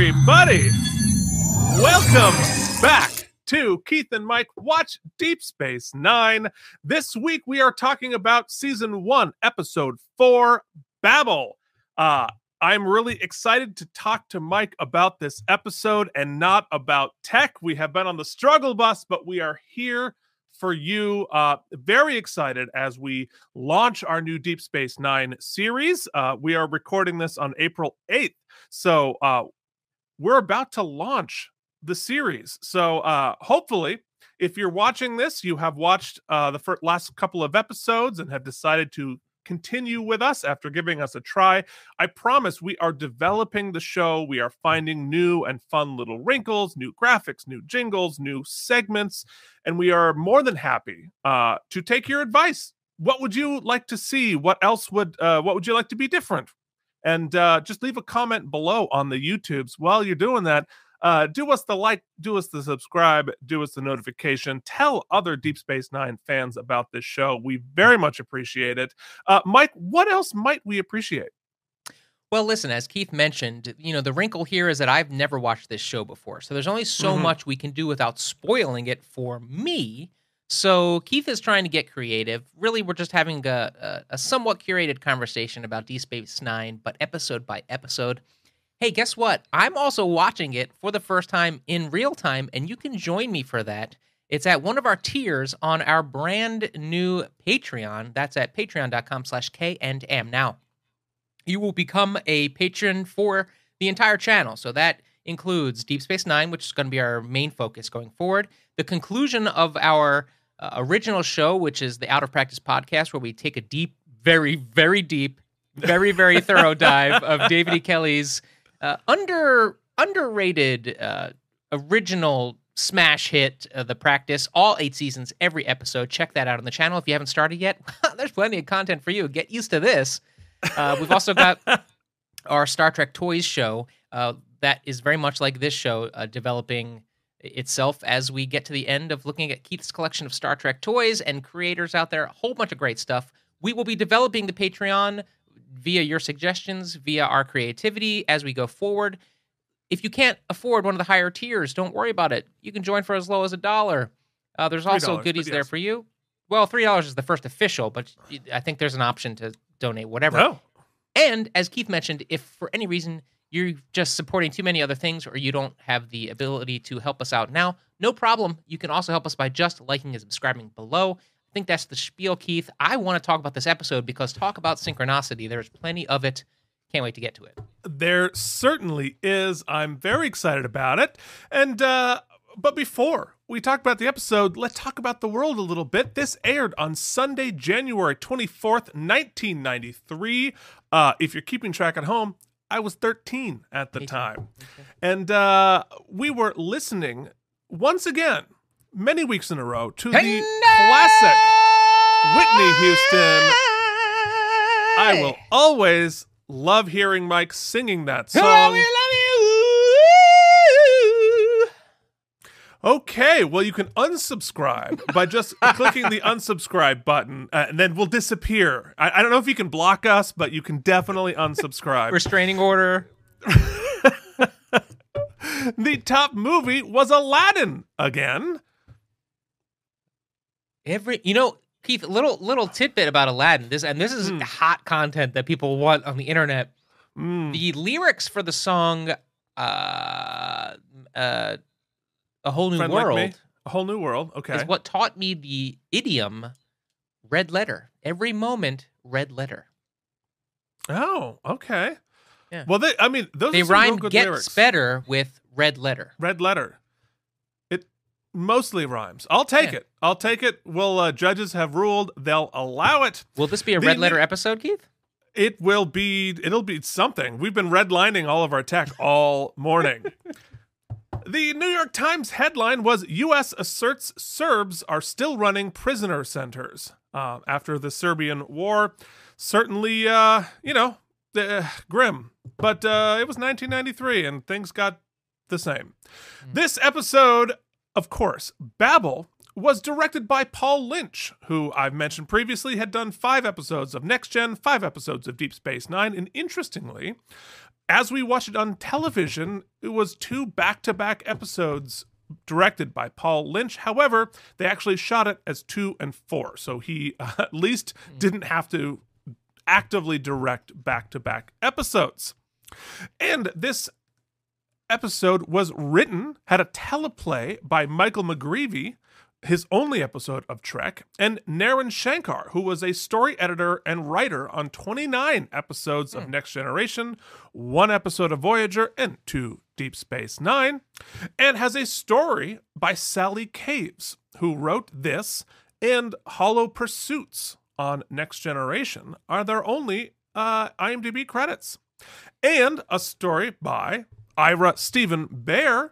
Everybody? Welcome back to Keith and Mike Watch Deep Space Nine. This week we are talking about season one, episode four, Babel. Uh, I'm really excited to talk to Mike about this episode and not about tech. We have been on the struggle bus, but we are here for you. Uh, very excited as we launch our new Deep Space Nine series. Uh, we are recording this on April 8th. So uh, we're about to launch the series. So uh, hopefully, if you're watching this, you have watched uh, the first, last couple of episodes and have decided to continue with us after giving us a try. I promise we are developing the show. We are finding new and fun little wrinkles, new graphics, new jingles, new segments, and we are more than happy uh, to take your advice. What would you like to see? What else would uh, what would you like to be different? And uh, just leave a comment below on the YouTubes. While you're doing that, uh, do us the like, do us the subscribe, do us the notification. Tell other Deep Space Nine fans about this show. We very much appreciate it. Uh, Mike, what else might we appreciate? Well, listen, as Keith mentioned, you know, the wrinkle here is that I've never watched this show before. So there's only so mm-hmm. much we can do without spoiling it for me. So Keith is trying to get creative. Really, we're just having a, a, a somewhat curated conversation about Deep Space Nine, but episode by episode hey, guess what? I'm also watching it for the first time in real time, and you can join me for that. It's at one of our tiers on our brand new Patreon. That's at patreon.com slash K and. Now, you will become a patron for the entire channel. So that includes Deep Space Nine, which is going to be our main focus going forward. The conclusion of our uh, original show, which is the Out of Practice podcast, where we take a deep, very, very deep, very, very thorough dive of David E. Kelley's uh, under underrated uh, original smash hit uh, the practice all eight seasons every episode. Check that out on the channel if you haven't started yet. There's plenty of content for you. Get used to this. Uh, we've also got our star trek toys show uh, that is very much like this show uh, developing itself as we get to the end of looking at keith's collection of star trek toys and creators out there a whole bunch of great stuff we will be developing the patreon via your suggestions, via our creativity as we go forward. If you can't afford one of the higher tiers, don't worry about it. You can join for as low as a dollar. Uh, there's also goodies yes. there for you. Well, three dollars is the first official, but I think there's an option to donate whatever. Oh. And as Keith mentioned, if for any reason you're just supporting too many other things or you don't have the ability to help us out now, no problem. You can also help us by just liking and subscribing below. I think that's the spiel, Keith. I want to talk about this episode because talk about synchronicity. There's plenty of it. Can't wait to get to it. There certainly is. I'm very excited about it. And uh but before we talk about the episode, let's talk about the world a little bit. This aired on Sunday, January 24th, 1993. Uh, if you're keeping track at home, I was 13 at the time. And uh, we were listening once again many weeks in a row to the classic Whitney Houston. I will always love hearing Mike singing that song. Okay, well, you can unsubscribe by just clicking the unsubscribe button, uh, and then we'll disappear. I, I, don't know if you can block us, but you can definitely unsubscribe. Restraining order. the top movie was Aladdin again. Every you know, Keith, little little tidbit about Aladdin. This and this is mm. hot content that people want on the internet. Mm. The lyrics for the song uh uh A Whole New Friend World. Like a whole new world. Okay. Is what taught me the idiom red letter. Every moment, red letter. Oh, okay. Yeah. Well, they, I mean, those they rhyme gets lyrics. better with red letter. Red letter It mostly rhymes. I'll take yeah. it. I'll take it. Will uh, judges have ruled they'll allow it? Will this be a the, red letter episode, Keith? It will be. It'll be something. We've been redlining all of our tech all morning. the New York Times headline was U.S. asserts Serbs are still running prisoner centers uh, after the Serbian war. Certainly, uh, you know, uh, grim. But uh, it was 1993, and things got the same. Mm. This episode of course, Babel was directed by Paul Lynch, who I've mentioned previously had done five episodes of Next Gen, five episodes of Deep Space Nine, and interestingly, as we watched it on television, it was two back to back episodes directed by Paul Lynch. However, they actually shot it as two and four. So he uh, at least didn't have to actively direct back to back episodes. And this episode was written, had a teleplay by Michael McGreevey, his only episode of Trek, and Naren Shankar, who was a story editor and writer on 29 episodes of Next Generation, one episode of Voyager, and two Deep Space Nine, and has a story by Sally Caves, who wrote this and Hollow Pursuits on Next Generation are their only uh, IMDb credits, and a story by Ira Steven Behr,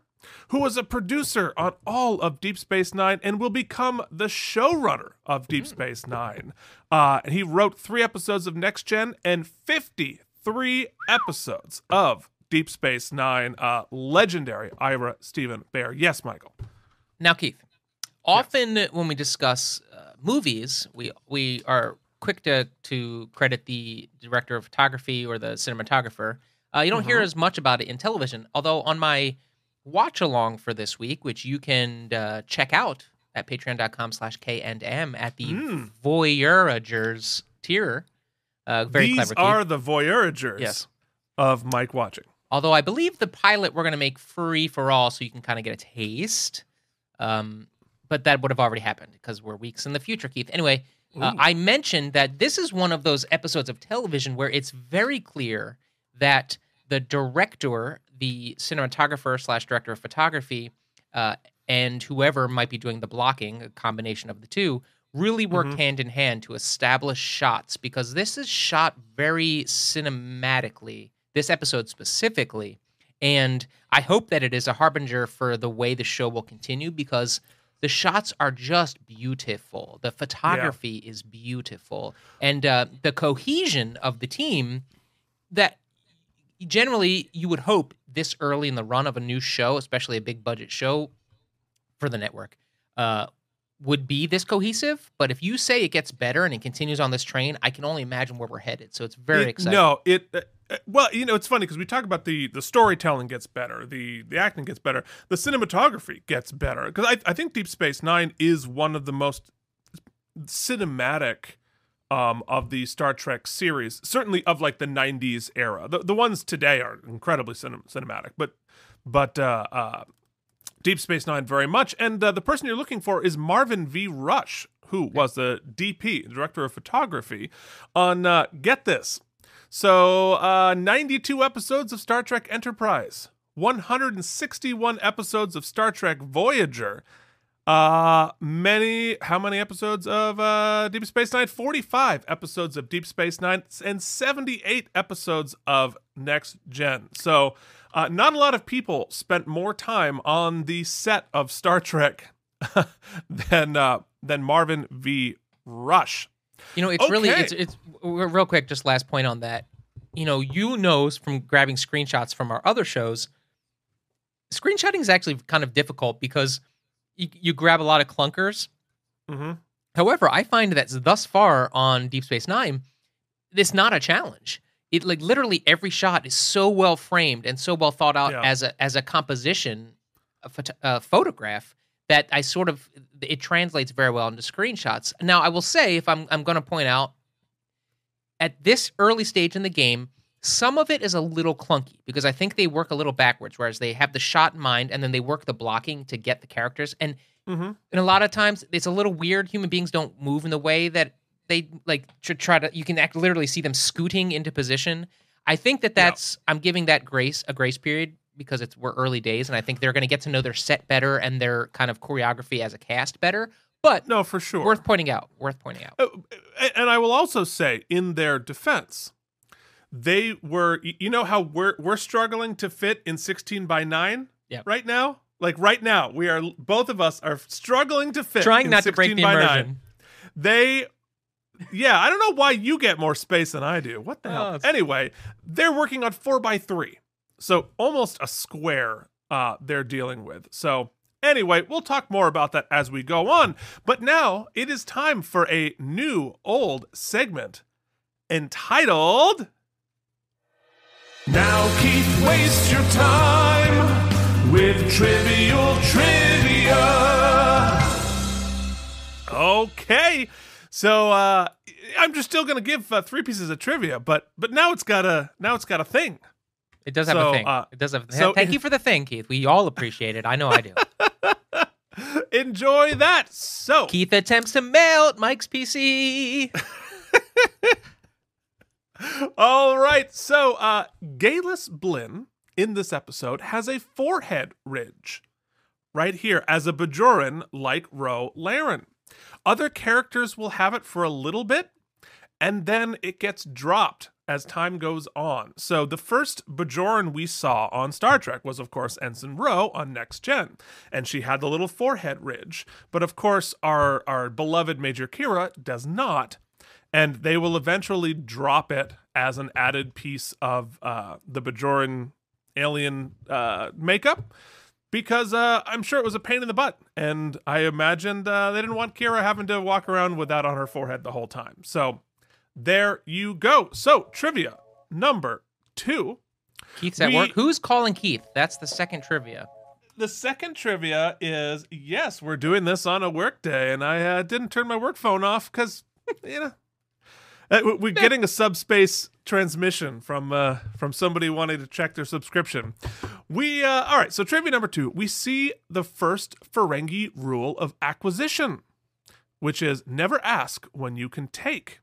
who was a producer on all of Deep Space Nine and will become the showrunner of Deep Space Nine. Uh, he wrote three episodes of Next Gen and 53 episodes of Deep Space Nine. Uh, legendary Ira Steven Behr. Yes, Michael. Now, Keith, often when we discuss uh, movies, we we are quick to to credit the director of photography or the cinematographer. Uh, you don't hear as much about it in television. Although on my watch along for this week, which you can uh, check out at patreon.com slash K and M at the Mm. Voyagers tier. Uh, very These clever. Keith. are the Voyagers Yes. of Mike watching. Although I believe the pilot we're going to make free for all, so you can kind of get a taste. Um, but that would have already happened because we're weeks in the future, Keith. Anyway, uh, I mentioned that this is one of those episodes of television where it's very clear that the director, the cinematographer slash director of photography, uh, and whoever might be doing the blocking, a combination of the two, really worked hand in hand to establish shots because this is shot very cinematically, this episode specifically. And I hope that it is a harbinger for the way the show will continue because the shots are just beautiful. The photography is beautiful. And uh, the cohesion of the team that generally you would hope this early in the run of a new show, especially a big budget show for the network, uh, would be this cohesive. But if you say it gets better and it continues on this train, I can only imagine where we're headed. So it's very It- exciting. No, it. Uh, uh, well, you know, it's funny because we talk about the the storytelling gets better, the the acting gets better, the cinematography gets better. Because I I think Deep Space Nine is one of the most cinematic um of the Star Trek series, certainly of like the '90s era. The the ones today are incredibly cinem- cinematic, but but uh, uh Deep Space Nine very much. And uh, the person you're looking for is Marvin V. Rush, who was the DP, director of photography, on uh, get this. So, uh, 92 episodes of Star Trek Enterprise, 161 episodes of Star Trek Voyager. Uh, many, how many episodes of uh, Deep Space Nine? 45 episodes of Deep Space Nine and 78 episodes of Next Gen. So, uh, not a lot of people spent more time on the set of Star Trek than uh, than Marvin V. Rush. You know, it's really it's it's real quick. Just last point on that. You know, you knows from grabbing screenshots from our other shows. Screenshotting is actually kind of difficult because you, you grab a lot of clunkers. hmm However, I find that thus far on Deep Space Nine, it's not a challenge. It like literally every shot is so well framed and so well thought out Yeah. as a as a composition, a, phot- a photograph that I sort of it translates very well into screenshots. Now, I will say, if I'm I'm going to point out, at this early stage in the game, some of it is a little clunky because I think they work a little backwards, whereas they have the shot in mind and then they work the blocking to get the characters. And hmm and a lot of times it's a little weird. Human beings don't move in the way that they like to try to. You can act literally see them scooting into position. I think that that's I'm giving that grace a grace period because it's we're early days and I think they're going to get to know their set better and their kind of choreography as a cast better. But No, for sure. worth pointing out. Worth pointing out. Uh, and I will also say, in their defense, they were. You know how we're we're struggling to fit in sixteen by nine. Yep. Right now, like right now, we are both of us are struggling to fit. Trying in not to break 16 the immersion. 9. They. Yeah, I don't know why you get more space than I do. What the Oh, hell? it's- Anyway, they're working on four by three, so almost a square. Uh, they're dealing with. So anyway, we'll talk more about that as we go on. But now it is time for a new old segment entitled Now, Keith, waste your time with trivial trivia. Okay, so uh, I'm just still gonna give uh, three pieces of trivia, but but now it's got a now it's got a thing. It does have So, a thing. uh, it does have. so- thank you for the thing, Keith. We all appreciate it. I know I do. Enjoy that. So Keith attempts to melt Mike's PC. All right. So, uh, Galis Blin in this episode has a forehead ridge right here as a Bajoran like Ro Laren. Other characters will have it for a little bit and then it gets dropped as time goes on. So, the first Bajoran we saw on Star Trek was, of course, Ensign Ro on Next Gen, and she had the little forehead ridge. But of course, our, our beloved Major Kira does not and they will eventually drop it as an added piece of uh, the Bajoran alien uh, makeup because uh, I'm sure it was a pain in the butt, and I imagined uh, they didn't want Kira having to walk around with that on her forehead the whole time. So there you go. So trivia number two. Keith's at We- work. Who's calling Keith? That's the second trivia. The second trivia is yes, we're doing this on a work day, and I uh, didn't turn my work phone off because you know we're getting a subspace transmission from uh, from somebody wanting to check their subscription. We uh, all right. So trivia number two, we see the first Ferengi rule of acquisition, which is never ask when you can take.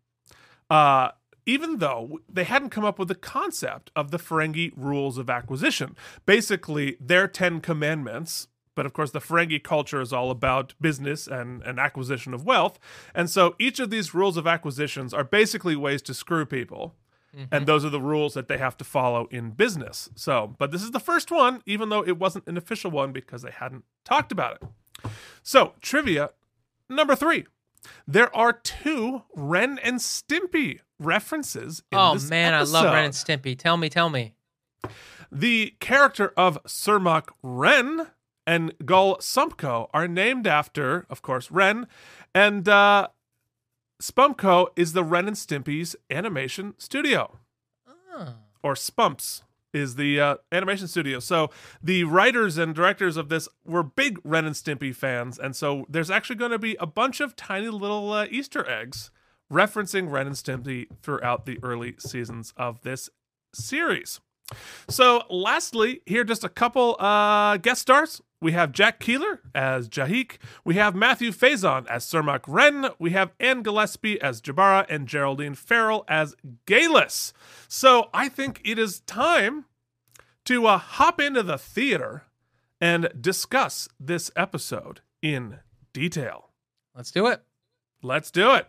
Uh, even though they hadn't come up with the concept of the Ferengi rules of acquisition, basically their Ten Commandments. But of course, the Ferengi culture is all about business and, and acquisition of wealth. And so each of these rules of acquisitions are basically ways to screw people. And mm-hmm. those are the rules that they have to follow in business. So, but this is the first one, even though it wasn't an official one because they hadn't talked about it. So, trivia number three. There are two Ren and Stimpy references in Oh this man, I love Ren and. Stimpy. Tell me, tell me. The character of Surmak Ren and Gull Sumpko are named after, of course, Ren, and uh, Spumco is the Ren and Stimpy's animation studio, Oh. or Spumps is the uh, animation studio. So the writers and directors of this were big Ren and Stimpy fans, and so there's actually going to be a bunch of tiny little uh, Easter eggs referencing Ren and Stimpy throughout the early seasons of this series. So, lastly, here just a couple uh, guest stars. We have Jack Kehler as Jahik. We have Matthew Faison as Surmak Ren. We have Anne Gillespie as Jabara and Geraldine Farrell as Galis. So, I think it is time to uh, hop into the theater and discuss this episode in detail. Let's do it. Let's do it.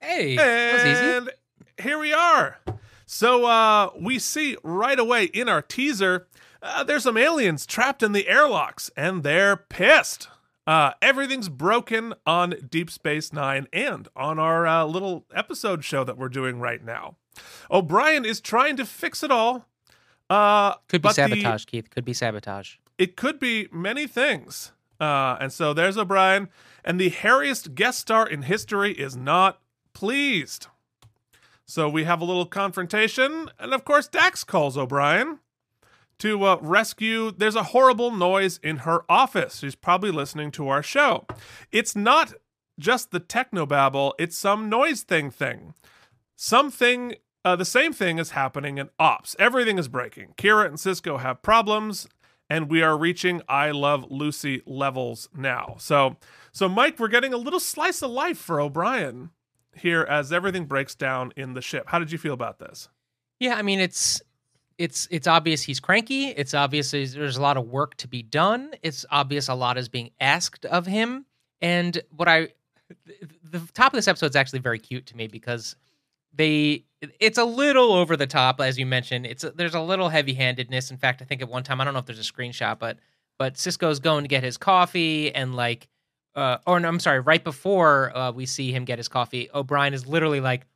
Hey, that was easy. And here we are. So uh, we see right away in our teaser, uh, there's some aliens trapped in the airlocks, and they're pissed. Uh, everything's broken on Deep Space Nine and on our uh, little episode show that we're doing right now. O'Brien is trying to fix it all. Uh, Could be but the- sabotage, Keith. Could be sabotage. it could be many things. Uh, and so there's O'Brien, and the hairiest guest star in history is not pleased. So we have a little confrontation, and of course, Dax calls O'Brien to uh, rescue. There's a horrible noise in her office. She's probably listening to our show. It's not just the technobabble, it's some noise thing thing. Something, uh, the same thing is happening in ops. Everything is breaking. Kira and Sisko have problems, and we are reaching I Love Lucy levels now. So, so Mike, we're getting a little slice of life for O'Brien here as everything breaks down in the ship. How did you feel about this? Yeah, I mean it's it's it's obvious he's cranky. It's obvious there's a lot of work to be done. It's obvious a lot is being asked of him. And what I the top of this episode is actually very cute to me because they it's a little over the top as you mentioned. It's there's a little heavy-handedness. In fact, I think at one time I don't know if there's a screenshot, but but Sisko's going to get his coffee and like uh, or no, I'm sorry, right before uh, we see him get his coffee, O'Brien is literally like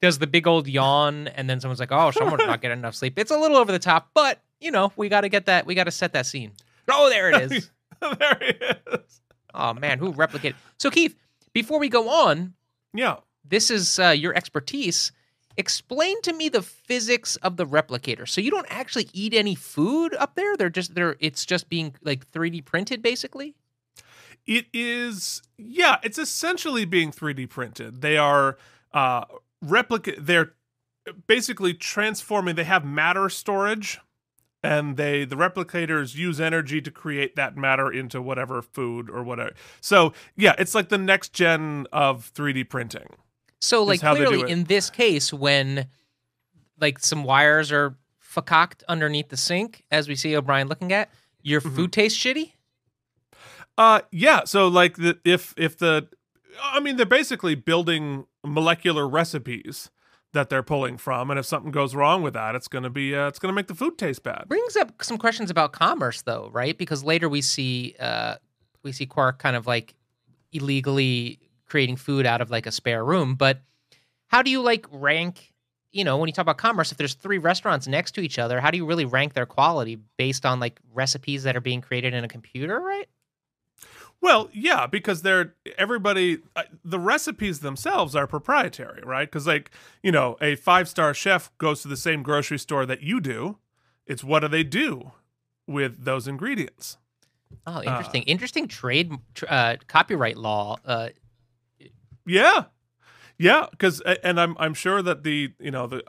does the big old yawn, and then someone's like, "Oh, someone's not getting enough sleep." It's a little over the top, but you know, we got to get that. We got to set that scene. Oh, there it is. there he is. oh man, who replicated? So Keith, before we go on, Yeah. this is uh, your expertise. Explain to me the physics of the replicator. So you don't actually eat any food up there. They're just they're it's just being like 3D printed basically. It is yeah, it's essentially being 3D printed. They are uh replica they're basically transforming they have matter storage and they the replicators use energy to create that matter into whatever food or whatever. So, yeah, it's like the next gen of 3D printing. So like how they do clearly in this case when like some wires are fucked underneath the sink as we see O'Brien looking at, your Mhm. food tastes shitty? Uh yeah, so like the if if the I mean they're basically building molecular recipes that they're pulling from and if something goes wrong with that it's to be uh, it's to make the food taste bad. brings up some questions about commerce though right because later we see uh we see quark kind of like illegally creating food out of like a spare room but how do you like rank you know when you talk about commerce if there's three restaurants next to each other how do you really rank their quality based on like recipes that are being created in a computer right Well, yeah, because they're everybody uh, the recipes themselves are proprietary, right? Cuz like, you know, a five-star chef goes to the same grocery store that you do. It's what do they do with those ingredients? oh interesting interesting trade tr- uh copyright law uh Yeah, yeah, because and I'm I'm sure that the you know the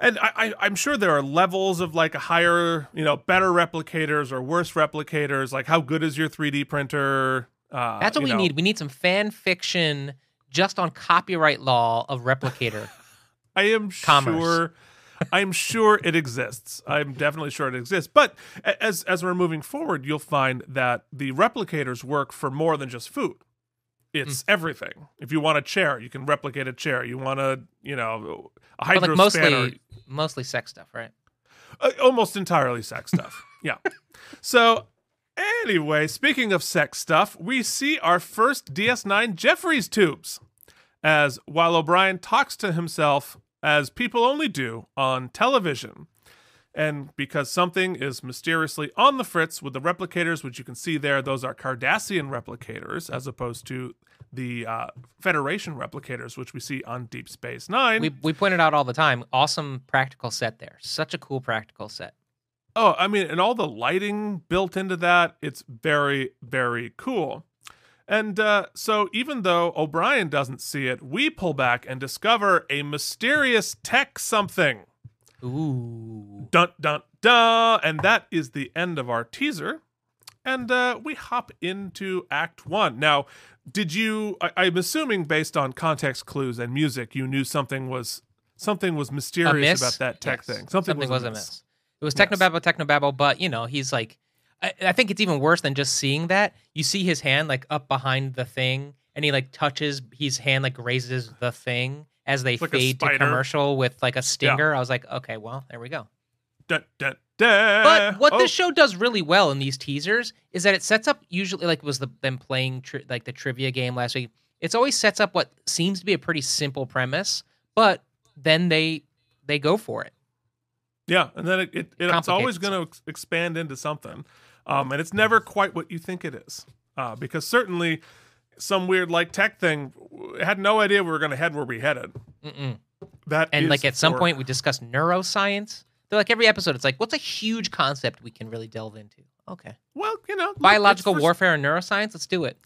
and I, I I'm sure there are levels of like a higher you know better replicators or worse replicators. Like how good is your 3D printer? Uh, that's what we know. need we need some fan fiction just on copyright law of replicator I am Commerce. sure. I'm sure it exists. I'm definitely sure it exists. But as as we're moving forward, you'll find that the replicators work for more than just food. It's Hmm. everything. If you want a chair, you can replicate a chair. You want a, you know, a hydro like mostly spanner. mostly sex stuff right Uh, almost entirely sex stuff. yeah. So, anyway, speaking of sex stuff, we see our first DS9 Jefferies tubes. As while O'Brien talks to himself, as people only do on television. And because something is mysteriously on the fritz with the replicators, which you can see there, those are Cardassian replicators as opposed to the uh, Federation replicators, which we see on Deep Space Nine. we we point it out all the time. Awesome practical set there. Such a cool practical set. Oh, I mean, and all the lighting built into that, it's very, very cool. And uh, so, even though O'Brien doesn't see it, we pull back and discover a mysterious tech something. Ooh. Dun dun dun! And that is the end of our teaser. And uh, we hop into Act One. Now, did you? I, I'm assuming, based on context clues and music, you knew something was something was mysterious about that tech Yes. thing. Something, was, a miss. It was technobabble, technobabble, but you know he's like, I, I think it's even worse than just seeing that. You see his hand like up behind the thing, and he like touches his hand, like raises the thing as they Like fade to commercial with like a stinger. I was like, okay, well, there we go. Dun, dun, dun. But what Oh, this show does really well in these teasers is that it sets up usually like was the them playing tri- like the trivia game last week. It's always sets up what seems to be a pretty simple premise, but then they they go for it. Yeah, and then it, it, it it's always going to expand into something, um, and it's never quite what you think it is, uh, because certainly some weird like tech thing had no idea we were going to head where we headed. Mm-mm. That And like at some point we discuss neuroscience. They're like every episode, it's like, what's a huge concept we can really delve into? Okay, well, you know, look, biological for- warfare and neuroscience. Let's do it.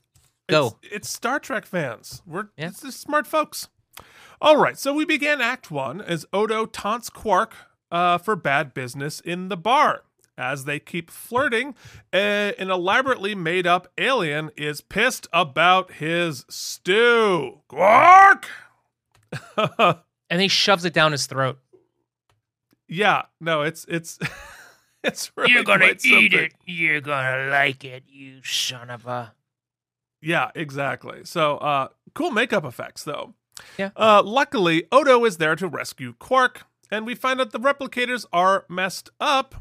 Go. It's, it's Star Trek fans. We're Yeah. it's just smart folks. All right, so we began Act One as Odo taunts Quark uh, for bad business in the bar. As they keep flirting, uh, an elaborately made up alien is pissed about his stew. Quark! And he shoves it down his throat. yeah, no, it's it's it's really quite something. It. You're gonna like it, you son of a. Yeah, exactly. So, uh, cool makeup effects, though. Yeah. Uh, luckily, Odo is there to rescue Quark, and we find out the replicators are messed up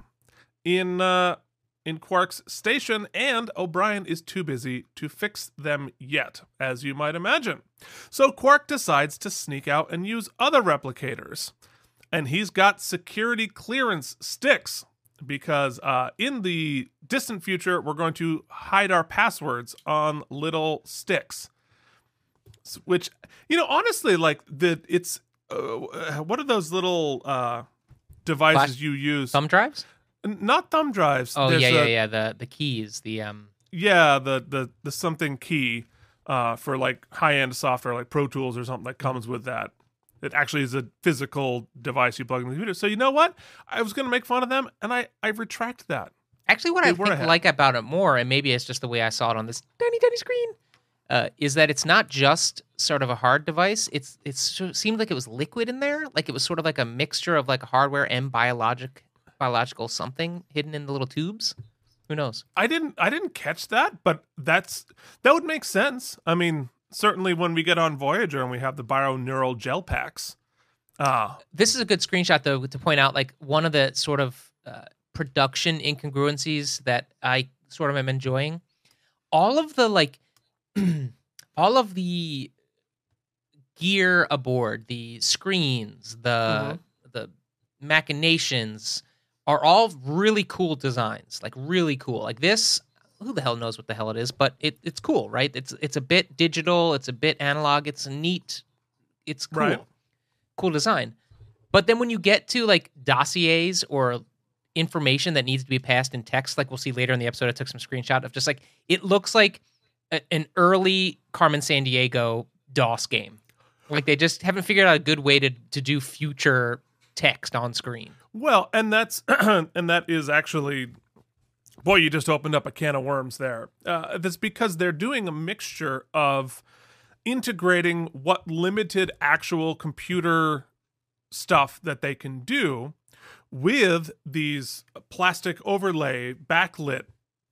in uh, in Quark's station, and O'Brien is too busy to fix them yet, as you might imagine. So Quark decides to sneak out and use other replicators, and he's got security clearance sticks because uh, in the distant future, we're going to hide our passwords on little sticks. Which, you know, honestly, like the it's uh, what are those little uh, devices Flash- you use? Thumb drives? Not thumb drives. Oh There's yeah, a- yeah, yeah. The the keys, the um. Yeah, the the the something key uh, for like high end software like Pro Tools or something that comes with that. It actually is a physical device you plug in the computer. So you know what? I was going to make fun of them, and I I retract that. Actually, what They I think ahead. like about it more, and maybe it's just the way I saw it on this tiny, tiny screen, uh, is that it's not just sort of a hard device. It's it's it seemed like it was liquid in there, like it was sort of like a mixture of like hardware and biologic biological something hidden in the little tubes. Who knows? I didn't I didn't catch that, but that's that would make sense. I mean, certainly when we get on Voyager and we have the bioneural gel packs. Ah, This is a good screenshot though to point out like one of the sort of uh, production incongruencies that I sort of am enjoying. All of the like, all of the gear aboard, the screens, the the machinations are all really cool designs. Like really cool. Like this, who the hell knows what the hell it is, but it, it's cool, right? It's it's a bit digital, it's a bit analog, it's neat, it's cool Right. cool design. But then when you get to like dossiers or information that needs to be passed in text, like we'll see later in the episode, I took some screenshot of just like it looks like a, an early Carmen Sandiego DOS game. Like they just haven't figured out a good way to to do future text on screen. Well, and that's and that is actually boy, you just opened up a can of worms there. Uh, that's because they're doing a mixture of integrating what limited actual computer stuff that they can do with these plastic overlay backlit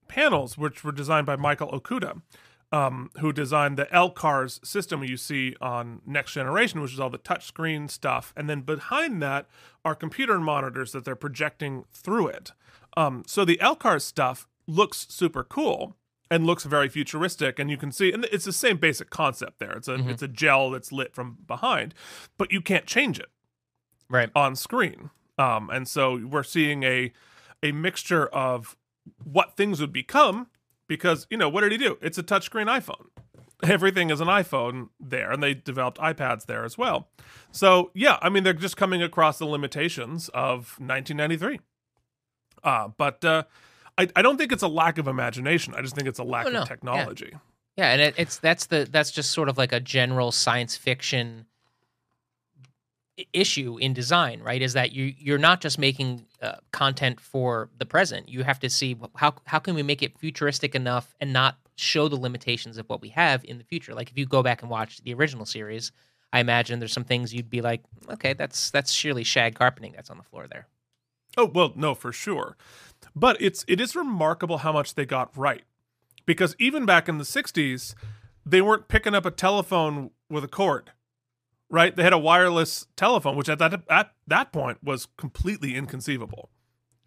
panels, which were designed by Michael Okuda, um, who designed the LCARS system you see on Next Generation, which is all the touchscreen stuff. And then behind that are computer monitors that they're projecting through it. Um, so the LCARS stuff looks super cool and looks very futuristic and you can see and it's the same basic concept there it's a Mhm. it's a gel that's lit from behind but you can't change it Right. on screen. Um, and so we're seeing a a mixture of what things would become because you know what did he do? It's a touchscreen iPhone. Everything is an iPhone there, and they developed iPads there as well. So yeah, I mean they're just coming across the limitations of 1993. Uh, but uh, I, I don't think it's a lack of imagination. I just think it's a lack Oh, no. of technology. Yeah, and it, it's that's the that's just sort of like a general science fiction issue in design, right? Is that you you're not just making uh, content for the present. You have to see how how can we make it futuristic enough and not show the limitations of what we have in the future. Like if you go back and watch the original series, I imagine there's some things you'd be like, okay, that's that's surely shag carpeting that's on the floor there. Oh well, no, for sure. But it's it is remarkable how much they got right. Because even back in the 60s, they weren't picking up a telephone with a cord. Right? They had a wireless telephone, which at that at that point was completely inconceivable.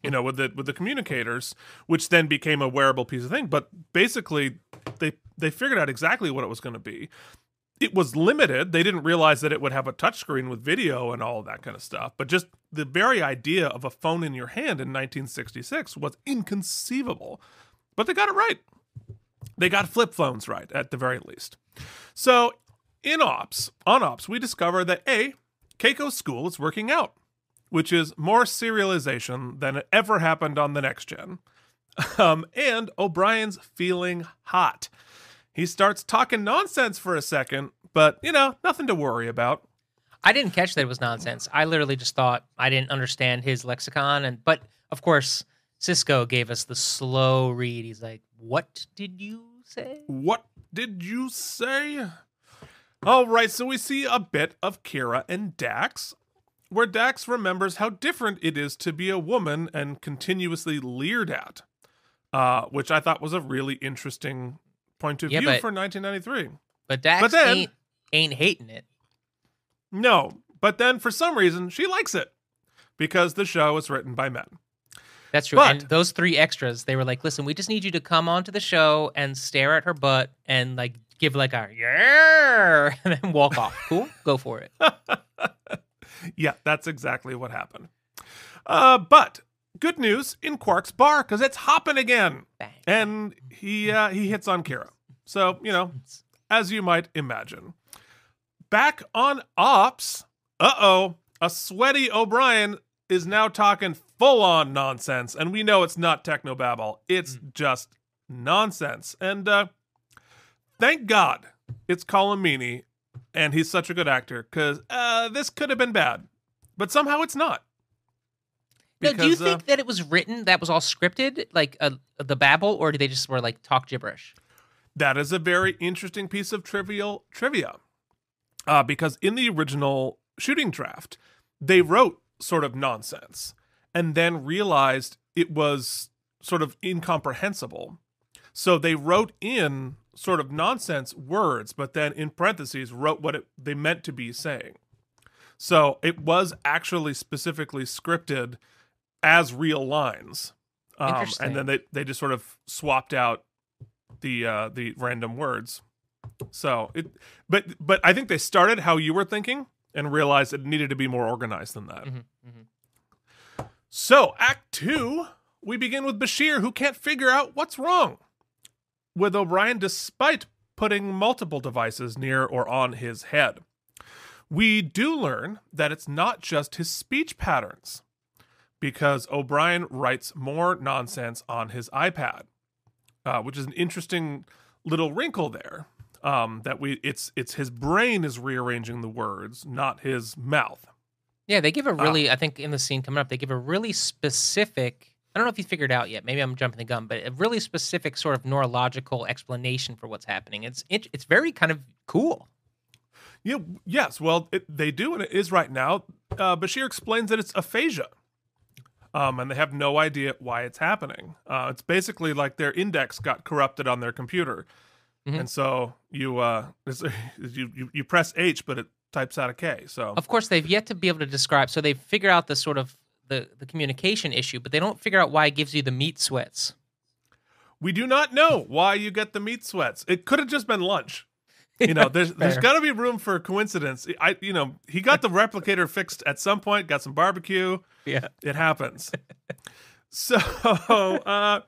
You know, with the with the communicators, which then became a wearable piece of thing. But basically they they figured out exactly what it was going to be. It was limited. They didn't realize that it would have a touchscreen with video and all that kind of stuff. But just the very idea of a phone in your hand in 1966 was inconceivable. But they got it right. They got flip phones right at the very least. So in ops, on ops, we discover that A, Keiko's school is working out, which is more serialization than ever happened on the next gen. Um, and O'Brien's feeling hot. He starts talking nonsense for a second, but you know, nothing to worry about. I didn't catch that it was nonsense. I literally just thought I didn't understand his lexicon, and but of course Sisko gave us the slow read. He's like, "What did you say?" What did you say? All right, so we see a bit of Kira and Dax, where Dax remembers how different it is to be a woman and continuously leered at, uh, which I thought was a really interesting point of Yeah, view but- for 1993. But Dax But then- ain't ain't hating it. No, but then for some reason she likes it because the show is written by men. That's true. But- and those three extras, they were like, "Listen, we just need you to come onto the show and stare at her butt and like give like a yeah, and then walk off. Cool, go for it." yeah, that's exactly what happened. Uh, but good news in Quark's bar because it's hopping again, Bang. and he uh, he hits on Kira. So you know, as you might imagine, back on Ops, uh oh, a sweaty O'Brien is now talking full on nonsense, and we know it's not technobabble. It's just nonsense. And uh, thank God it's Colin Meaney, and he's such a good actor because uh, this could have been bad, but somehow it's not. No, do you Because, uh, think that it was written that was all scripted, like uh, the babble, or did they just were like talk gibberish? That is a very interesting piece of trivial trivia. Uh, because in the original shooting draft, they wrote sort of nonsense and then realized it was sort of incomprehensible. So they wrote in sort of nonsense words, but then in parentheses wrote what it, they meant to be saying. So it was actually specifically scripted as real lines. Um, and then they, they just sort of swapped out the uh, the random words. So it, but but I think they started how you were thinking and realized it needed to be more organized than that. Mhm, mhm. So Act Two, we begin with Bashir, who can't figure out what's wrong with O'Brien, despite putting multiple devices near or on his head. We do learn that it's not just his speech patterns, because O'Brien writes more nonsense on his iPad, uh, which is an interesting little wrinkle there. Um, that we it's it's his brain is rearranging the words, not his mouth. Yeah, they give a really. I think in the scene coming up, they give a really specific. I don't know if you figured it out yet. Maybe I'm jumping the gun, but a really specific sort of neurological explanation for what's happening. It's it, it's very kind of cool. Yeah, yes. Well, it, they do, and it is right now. Uh, Bashir explains that it's aphasia, um, and they have no idea why it's happening. Uh, it's basically like their index got corrupted on their computer, Mhm. and so you, uh, you you you press H, but it types out a K. So Of course, they've yet to be able to describe. So they figure out the sort of the the communication issue, but they don't figure out why it gives you the meat sweats. we do not know why you get the meat sweats. It could have just been lunch. You know, there's there's Fair. got to be room for coincidence. I you know he got the replicator fixed at some point, got some barbecue. Yeah. It happens. so uh,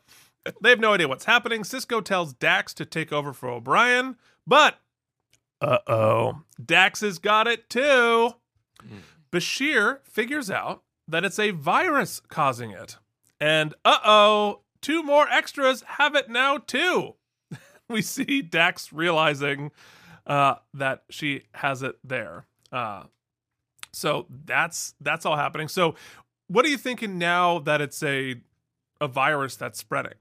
they have no idea what's happening. Sisko tells Dax to take over for O'Brien, but uh oh, Dax has got it too. Bashir figures out that it's a virus causing it. And uh oh, two more extras have it now too. we see Dax realizing uh, that she has it there. Uh, so that's that's all happening. So what are you thinking now that it's a a virus that's spreading?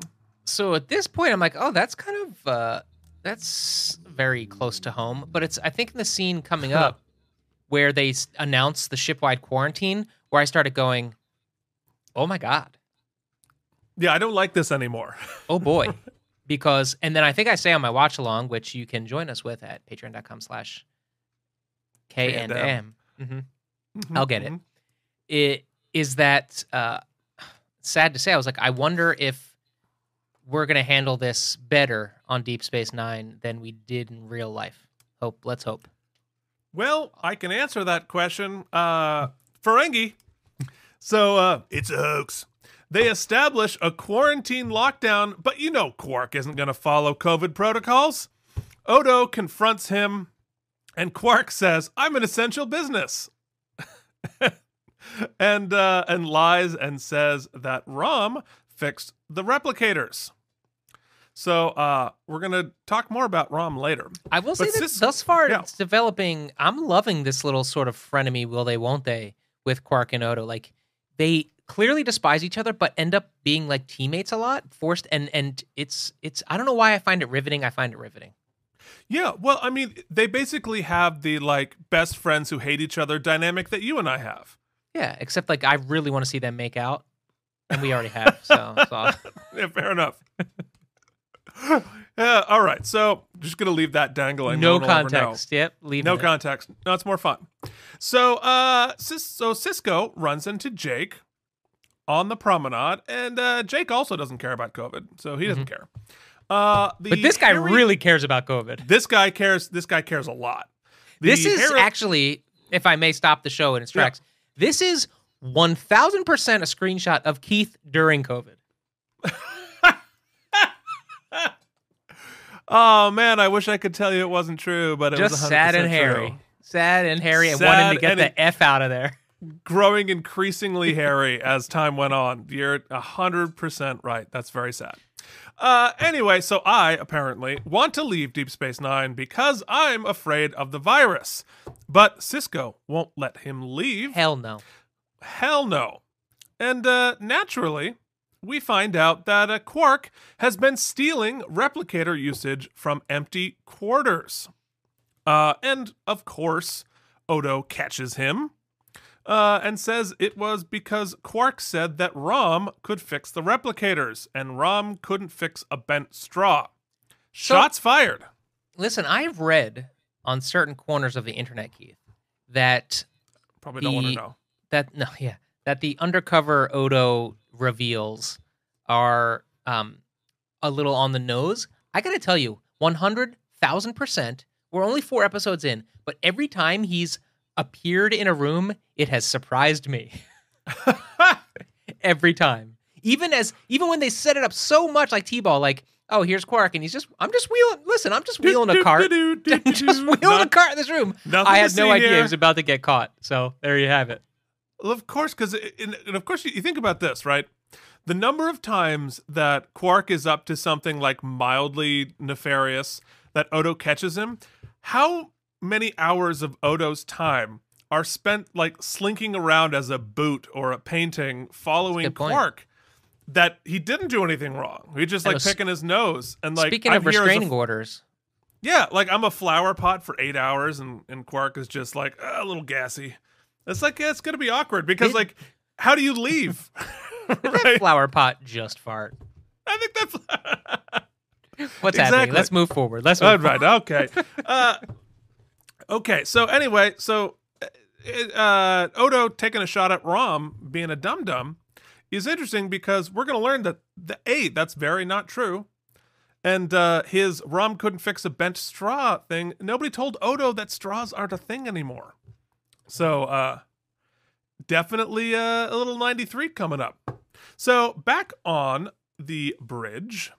So at this point, I'm like, oh, that's kind of uh, that's very close to home. But it's I think in the scene coming up where they announce the shipwide quarantine, where I started going, oh my god, Yeah, I don't like this anymore. oh boy, because and then I think I say on my watch along, which you can join us with at patreon.com/slash k and m. Mhm. I'll get it. Mhm. it is that uh, sad to say. I was like, I wonder if we're gonna handle this better on Deep Space Nine than we did in real life. Hope. Let's hope. Well, I can answer that question. Uh, Ferengi. So uh, it's a hoax. They establish a quarantine lockdown, but you know Quark isn't going to follow COVID protocols. Odo confronts him, and Quark says, "I'm an essential business," and uh, and lies and says that Rom fixed the replicators. So uh, we're gonna talk more about Rom later. I will say But that sis- thus far yeah. it's developing. I'm loving this little sort of frenemy, will they, won't they, with Quark and Odo. Like they clearly despise each other, but end up being like teammates a lot, forced. And and it's it's. I don't know why I find it riveting. I find it riveting. Yeah, well, I mean, they basically have the like best friends who hate each other dynamic that you and I have. Yeah, except like I really want to see them make out, and we already have. So, so Yeah, fair enough. yeah, all right. So just gonna leave that dangling. no one will ever know. context. Yep, leave No context. No, it's more fun. So, uh, so Sisko runs into Jake on the promenade, and uh, Jake also doesn't care about COVID, so he doesn't care. Uh, the Mm-hmm. But this guy really cares about COVID. this guy cares. This guy cares a lot. The This is actually, if I may stop the show in its tracks, this is 1000% a screenshot of Keith during COVID. Oh man, I wish I could tell you it wasn't true, but it was Just 100% sad and true. Sad and hairy and Sad wanting to get the f out of there. growing increasingly hairy as time went on. You're 100% right. That's very sad. Uh, anyway, so I apparently want to leave Deep Space Nine because I'm afraid of the virus. But Sisko won't let him leave. Hell no. Hell no. And uh, naturally, we find out that a Quark has been stealing replicator usage from empty quarters. Uh, and of course, Odo catches him uh, and says it was because Quark said that Rom could fix the replicators, and Rom couldn't fix a bent straw. Shots fired. Listen, I've read on certain corners of the internet, Keith, that Probably don't want to know. that no, yeah, that the undercover Odo reveals are um a little on the nose. I got to tell you, 100,000%. We're only 4 episodes in, but every time he's appeared in a room, it has surprised me. every time. Even as even when they set it up so much like T-ball like, "Oh, here's Quark and he's just I'm just wheeling Listen, I'm just wheeling a cart. I'm just wheeling a Not- cart in this room. I had no idea here. he was about to get caught. So, there you have it. Well, of course, because and of course you you think about this, right? The number of times that Quark is up to something like mildly nefarious that Odo catches him, how many hours of Odo's time are spent like slinking around as a boot or a painting following. Quark that he didn't do anything wrong. He just like a s- picking his nose and like Speaking I'm of here as a restraining orders, yeah, like I'm a flower pot for eight hours, and and Quark is just like "Ah, a little gassy. It's like yeah, it's gonna be awkward because It- like, how do you leave? that flower pot just fart. I think that's What's Exactly. happening? Let's move forward. Let's move all right. Okay. Uh, okay. So anyway, so uh, uh, Odo taking a shot at Rom being a dum dum is interesting because we're going to learn that the a that's very not true. And uh, his Rom couldn't fix a bent straw thing. Nobody told Odo that straws aren't a thing anymore. So uh, definitely uh, a little 93 coming up. So back on the bridge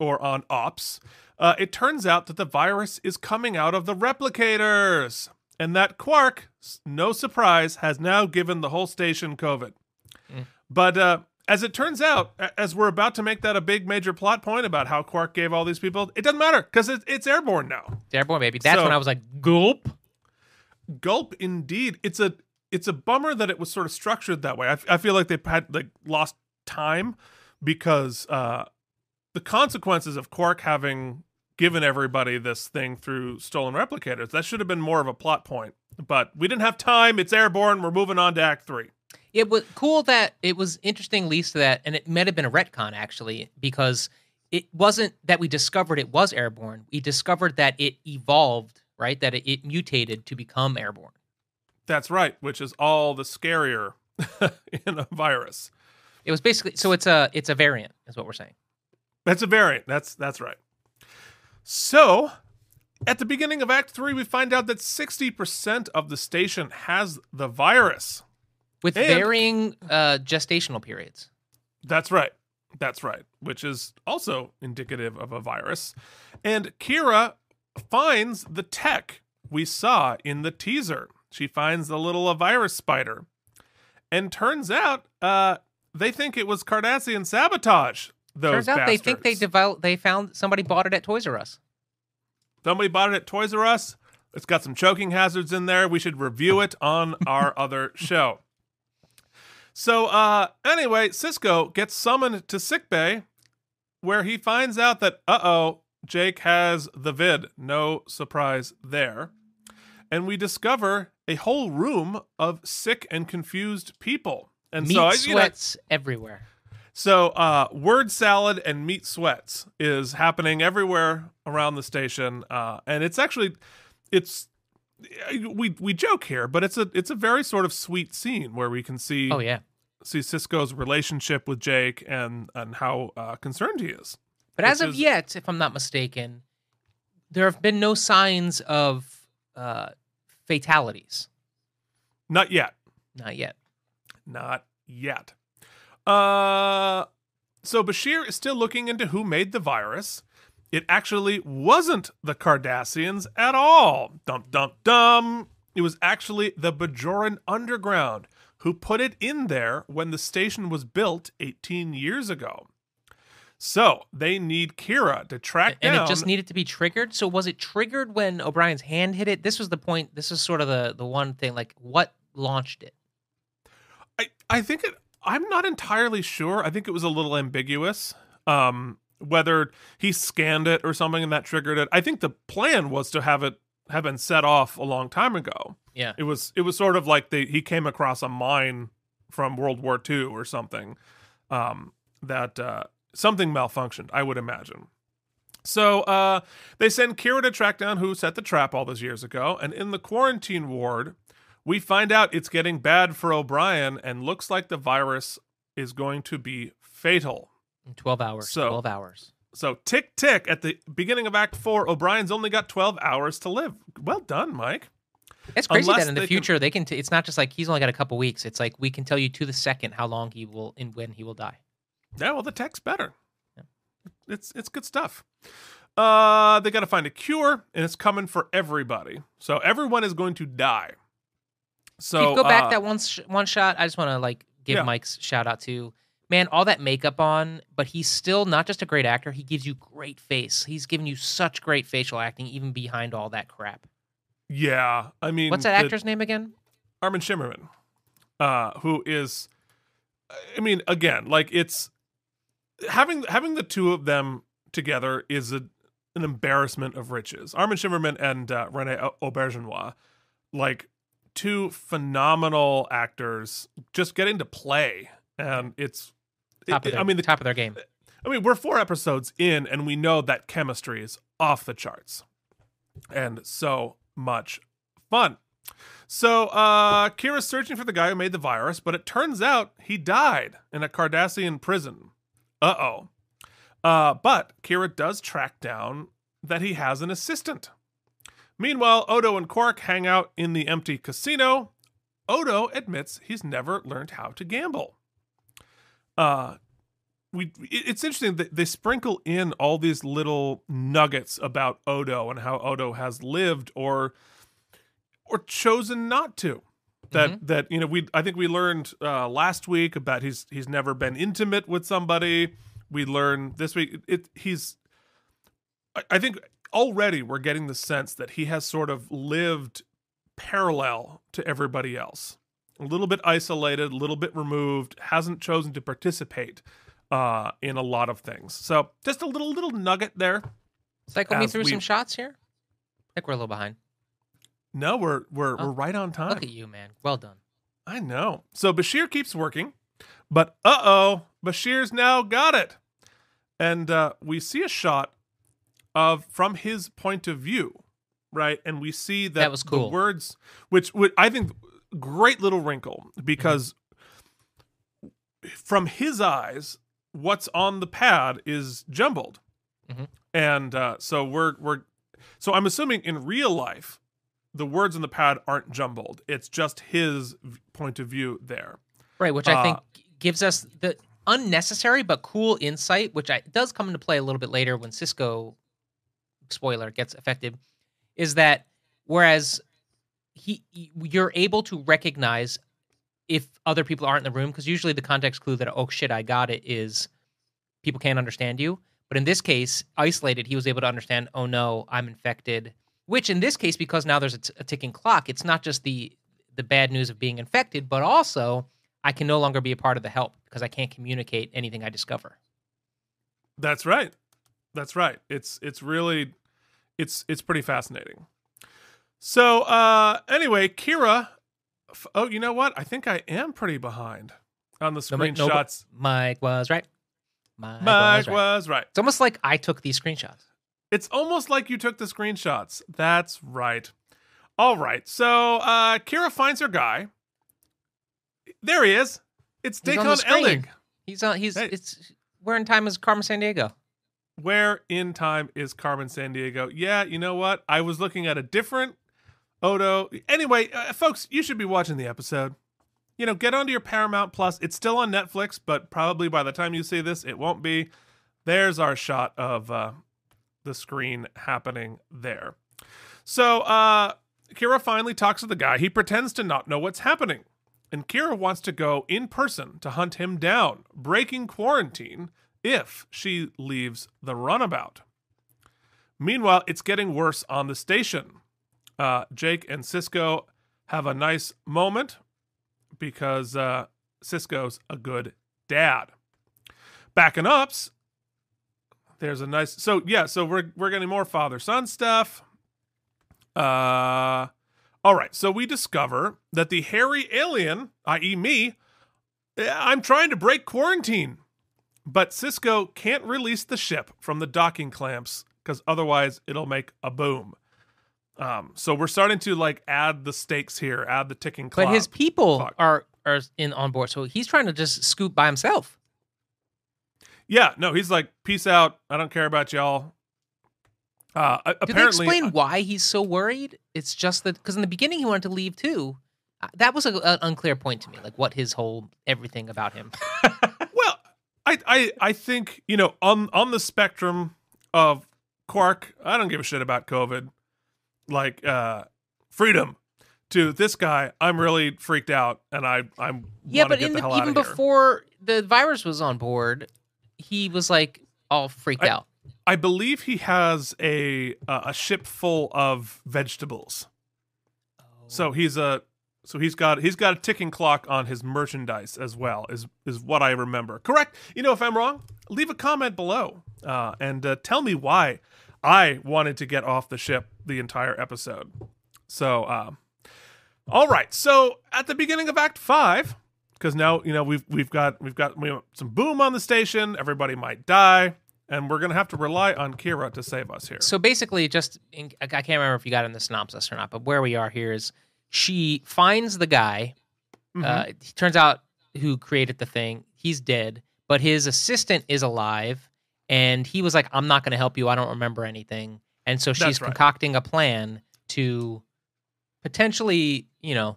or on ops, uh, it turns out that the virus is coming out of the replicators. And that Quark, no surprise, has now given the whole station COVID. Mm. But uh, as it turns out, as we're about to make that a big major plot point about how Quark gave all these people, it doesn't matter because it, it's airborne now. Airborne baby. That's So- when I was like, gulp. Gulp, indeed. It's a it's a bummer that it was sort of structured that way. I, f- I feel like they had like lost time because uh, the consequences of Quark having given everybody this thing through stolen replicators that should have been more of a plot point. But we didn't have time. It's airborne. We're moving on to Act Three. It was cool that it was interesting, Lisa, that, and it might have been a retcon actually, because it wasn't that we discovered it was airborne. We discovered that it evolved, right? That it, it mutated to become airborne. That's right, which is all the scarier in a virus. It was basically so it's a it's a variant, is what we're saying. That's a variant. That's that's right. So, at the beginning of Act 3, we find out that 60% of the station has the virus. With And- varying uh, gestational periods. That's right. That's right, which is also indicative of a virus. And Kira finds the tech we saw in the teaser. She finds the little virus spider. And turns out uh, they think it was Cardassian sabotage. Those Turns out they think they bastards. developed they found somebody bought it at Toys R Us. Somebody bought it at Toys R Us. It's got some choking hazards in there. We should review it on our other show. So, uh, anyway, Sisko gets summoned to sickbay where he finds out that, uh oh, Jake has the vid. No surprise there. And we discover a whole room of sick and confused people. And Meat so, I, you know, everywhere. So, uh, word salad and meat sweats is happening everywhere around the station, uh, and it's actually, it's we we joke here, but it's a it's a very sort of sweet scene where we can see Oh yeah. see Sisko's relationship with Jake and and how uh, concerned he is. But as of is- yet, if I'm not mistaken, there have been no signs of uh, fatalities. Not yet, Not yet. not yet. Uh, so Bashir is still looking into who made the virus. It actually wasn't the Cardassians at all. Dum dum dum. it was actually the Bajoran Underground who put it in there when the station was built 18 years ago. So they need Kira to track and down. it just needed to be triggered. So was it triggered when O'Brien's hand hit it? This was the point. This is sort of the the one thing. Like what launched it? I, I think it. I'm not entirely sure. I think it was a little ambiguous. Um, whether he scanned it or something and that triggered it. I think the plan was to have it have been set off a long time ago. Yeah. It was it was sort of like they he came across a mine from World War II or something. Um, that uh, something malfunctioned, I would imagine. So uh, they send Kira to track down who set the trap all those years ago, and in the quarantine ward, we find out it's getting bad for O'Brien, and looks like the virus is going to be fatal. In Twelve hours. So- Twelve hours. So tick tick at the beginning of Act Four, O'Brien's only got twelve hours to live. Well done, Mike. It's crazy Unless that in the they can- future they can. T- it's not just like he's only got a couple weeks. It's like we can tell you to the second how long he will and when he will die. Yeah, well, the tech's better. Yeah. It's it's good stuff. Uh, they got to find a cure, and it's coming for everybody. So everyone is going to die. So go back uh, that one sh- one shot. I just want to like give Yeah. Mike's shout out to man. All that makeup on, but he's still not just a great actor. He gives you great face. He's given you such great facial acting, even behind all that crap. Yeah, I mean, What's that the- actor's name again? Armin Shimerman, uh, who is, I mean, again, like it's having having the two of them together is a, an embarrassment of riches. Armin Shimerman and uh, Rene Au- Auberjonois, like two phenomenal actors, just getting to play, and it's. Top it- of their, I mean, the, top of their game. I mean, we're four episodes in, and we know that chemistry is off the charts, and so much fun. So, uh, Kira's searching for the guy who made the virus, but it turns out he died in a Cardassian prison. Uh-oh. Uh But Kira does track down that he has an assistant. Meanwhile, Odo and Quark hang out in the empty casino. Odo admits he's never learned how to gamble. Uh, we it's interesting that they sprinkle in all these little nuggets about Odo and how Odo has lived or or chosen not to. That that you know we I think we learned uh, last week about he's he's never been intimate with somebody. We learned this week it, it he's I, I think already we're getting the sense that he has sort of lived parallel to everybody else. A little bit isolated, a little bit removed, hasn't chosen to participate uh, in a lot of things. So just a little little nugget there. Cycle me through we- some shots here. I think we're a little behind. No, we're we're Oh, we're right on time. Look at you, man. Well done. I know. So Bashir keeps working, but uh oh, Bashir's now got it, and uh, we see a shot of from his point of view, right? And we see that, That was cool. the words, which would I think great little wrinkle because from his eyes, what's on the pad is jumbled, Mhm. and uh, so we're we're so I'm assuming in real life the words on the pad aren't jumbled. It's just his point of view there. Right, which I think Uh, gives us the unnecessary but cool insight, which I, does come into play a little bit later when Sisko, spoiler, gets affected, is that whereas he you're able to recognize if other people aren't in the room because usually the context clue that oh shit I got it is people can't understand you, but in this case, isolated, he was able to understand oh no I'm infected. Which in this case, because now there's a, t- a ticking clock, it's not just the the bad news of being infected, but also I can no longer be a part of the help because I can't communicate anything I discover. That's right. That's right. It's it's really it's it's pretty fascinating. So uh anyway, Kira f- oh, you know what? I think I am pretty behind on the No, Mike- no, screenshots. Mike was right. Mike, Mike was right. was right. It's almost like I took these screenshots. It's almost like you took the screenshots. That's right. All right. So uh Kira finds her guy. There he is. It's Dekon. Elig. He's on. He's Hey. it's. Where in time is Carmen Sandiego? Where in time is Carmen Sandiego? Yeah, you know what? I was looking at a different Odo. Anyway, uh, folks, you should be watching the episode. You know, get onto your Paramount Plus. It's still on Netflix, but probably by the time you see this, it won't be. There's our shot of uh, the screen happening there. So, uh, Kira finally talks to the guy. He pretends to not know what's happening. And Kira wants to go in person to hunt him down, breaking quarantine if she leaves the runabout. Meanwhile, it's getting worse on the station. Uh, Jake and Sisko have a nice moment because uh, Sisko's a good dad. Backing ups, there's a nice. So yeah, so we're we're getting more father son stuff. Uh, all right. So we discover that the hairy alien, i.e., me, eh, I'm trying to break quarantine, but Sisko can't release the ship from the docking clamps because otherwise it'll make a boom. Um, so we're starting to like add the stakes here, add the ticking clock. But his people clock. are are in on board, so he's trying to just scoop by himself. Yeah, no, he's like, peace out. I don't care about y'all. Uh, Did they explain why he's so worried? It's just that because in the beginning he wanted to leave too. Uh, That was a, an unclear point to me, like what his whole everything about him. I, I, I think you know on on the spectrum of Quark, I don't give a shit about COVID, like uh, freedom. To this guy, I'm really freaked out, and I I'm yeah, but in the the, even before the virus was on board, he was like all freaked I- out. I believe he has a uh, a ship full of vegetables. So he's a so he's got he's got a ticking clock on his merchandise as well is is what I remember. Correct? You know if I'm wrong, leave a comment below uh, and uh, tell me why I wanted to get off the ship the entire episode. So uh, all right. So at the beginning of Act Five, because now you know we've we've got we've got we have some boom on the station. Everybody might die, and we're gonna have to rely on Kira to save us here. So basically, just in, I can't remember if you got in the synopsis or not, but where we are here is she finds the guy. Mhm. Uh, it turns out who created the thing. He's dead, but his assistant is alive, and he was like, "I'm not going to help you. I don't remember anything." And so she's That's right. concocting a plan to potentially, you know,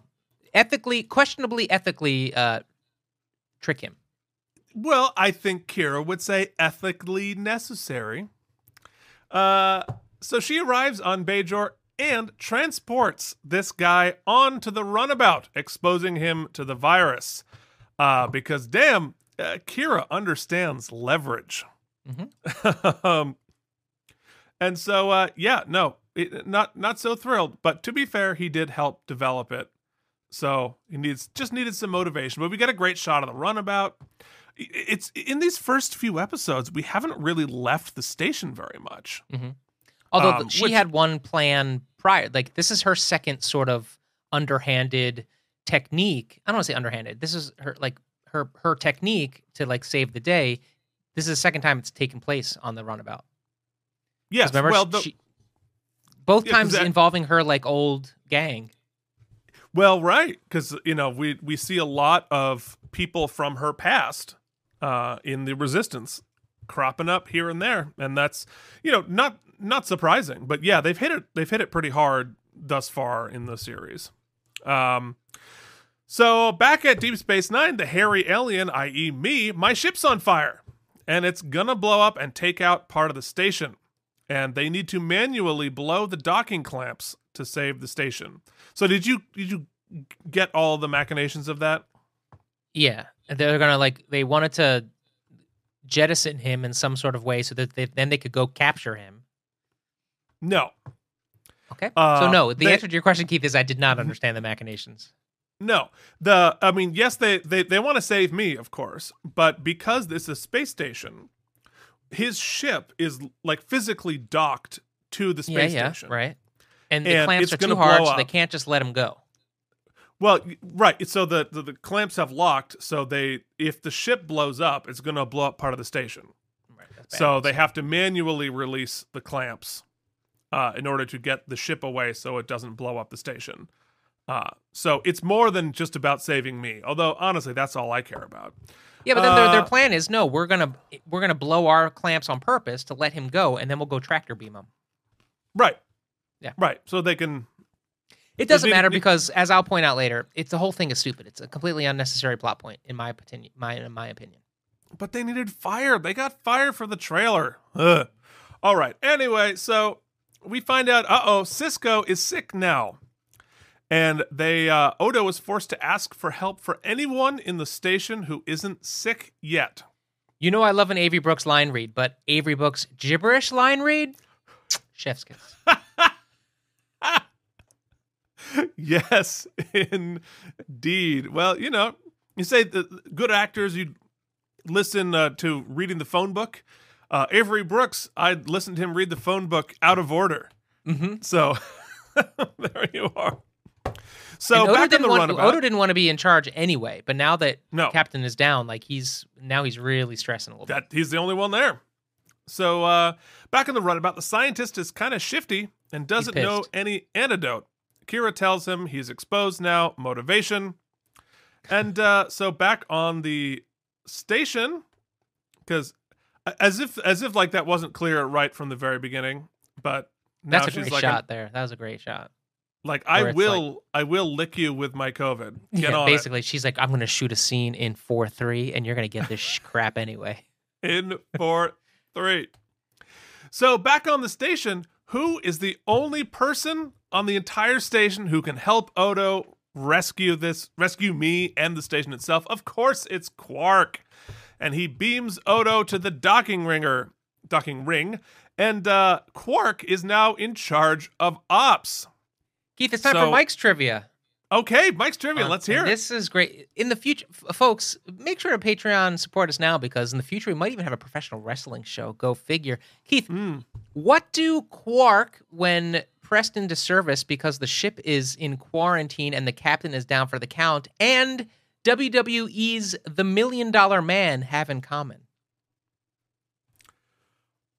ethically, questionably ethically, uh, trick him. Well, I think Kira would say ethically necessary. Uh, so she arrives on Bajor and transports this guy onto the runabout, exposing him to the virus. Uh, because damn, uh, Kira understands leverage. um, and so, uh, yeah, no, it, not not so thrilled. But to be fair, he did help develop it. So he needs just needed some motivation. But we get a great shot of the runabout. It's in these first few episodes, we haven't really left the station very much. Although Um, she which- had one plan prior. Like this is her second sort of underhanded technique. I don't want to say underhanded. This is her like her her technique to like save the day. This is the second time it's taken place on the runabout. Yes, remember well, the, she- both Yeah, times that- involving her like old gang. well, right, because you know we we see a lot of people from her past uh, in the resistance cropping up here and there, and that's you know not not surprising, but yeah, they've hit it they've hit it pretty hard thus far in the series. Um, so back at Deep Space Nine, the hairy alien, i.e., me, my ship's on fire, and it's gonna blow up and take out part of the station. And they need to manually blow the docking clamps to save the station. So did you did you get all the machinations of that? Yeah, they're gonna like they wanted to jettison him in some sort of way so that they, then they could go capture him. No, Okay. Uh, so no, the they- answer to your question, Keith, is I did not understand the machinations. no. The I mean, yes, they they they want to save me, of course, but because this is a space station, his ship is like physically docked to the space yeah, yeah, station. right. And the And clamps are too hard, so they can't just let him go. Well, right. So the, the the clamps have locked, so they if the ship blows up, it's going to blow up part of the station. Right, So they have to manually release the clamps uh, in order to get the ship away, so it doesn't blow up the station. Uh, so it's more than just about saving me. Although honestly, that's all I care about. yeah, but then their, their uh, plan is no, we're gonna we're gonna blow our clamps on purpose to let him go, and then we'll go tractor beam him. Right. Yeah. Right. So they can. It doesn't matter because, as I'll point out later, it's the whole thing is stupid. It's a completely unnecessary plot point, in my opinion. My in my opinion. But they needed fire. They got fire for the trailer. Ugh. All right. Anyway, so we find out. Uh oh, Sisko is sick now, And they uh, Odo is forced to ask for help for anyone in the station who isn't sick yet. You know I love an Avery Brooks line read, but Avery Brooks gibberish line read, chef's kiss. yes, indeed. Well, you know, you say the good actors, you listen uh, to reading the phone book. Uh, Avery Brooks, I'd listen to him read the phone book out of order. Mm-hmm. So there you are. So Odo back in didn't the want, runabout. Odo didn't want to be in charge anyway, but now that No. Captain is down, like he's now he's really stressing a little bit. that he's the only one there. So uh, back in the runabout, the scientist is kind of shifty and doesn't know any antidote. Kira tells him he's exposed now, motivation. And uh, so back on the station, because as if as if like that wasn't clear right from the very beginning, but now That's a she's great like, shot there. That was a great shot. like I will I will lick you with my COVID. Get yeah, on it. basically, she's like, "I'm going to shoot a scene in four three, and you're going to get this crap anyway." in four, three. So back on the station, who is the only person on the entire station who can help Odo rescue this, rescue me and the station itself? Of course, it's Quark, and he beams Odo to the docking ringer, docking ring, and uh, Quark is now in charge of ops. Keith, it's time So- for Mike's trivia. Okay, Mike's trivia. Uh, Let's hear it. This is great. In the future, f- folks, make sure to Patreon support us now because in the future we might even have a professional wrestling show. Go figure. Keith, Mm. what do Quark when pressed into service because the ship is in quarantine and the captain is down for the count and WWE's The Million Dollar Man have in common?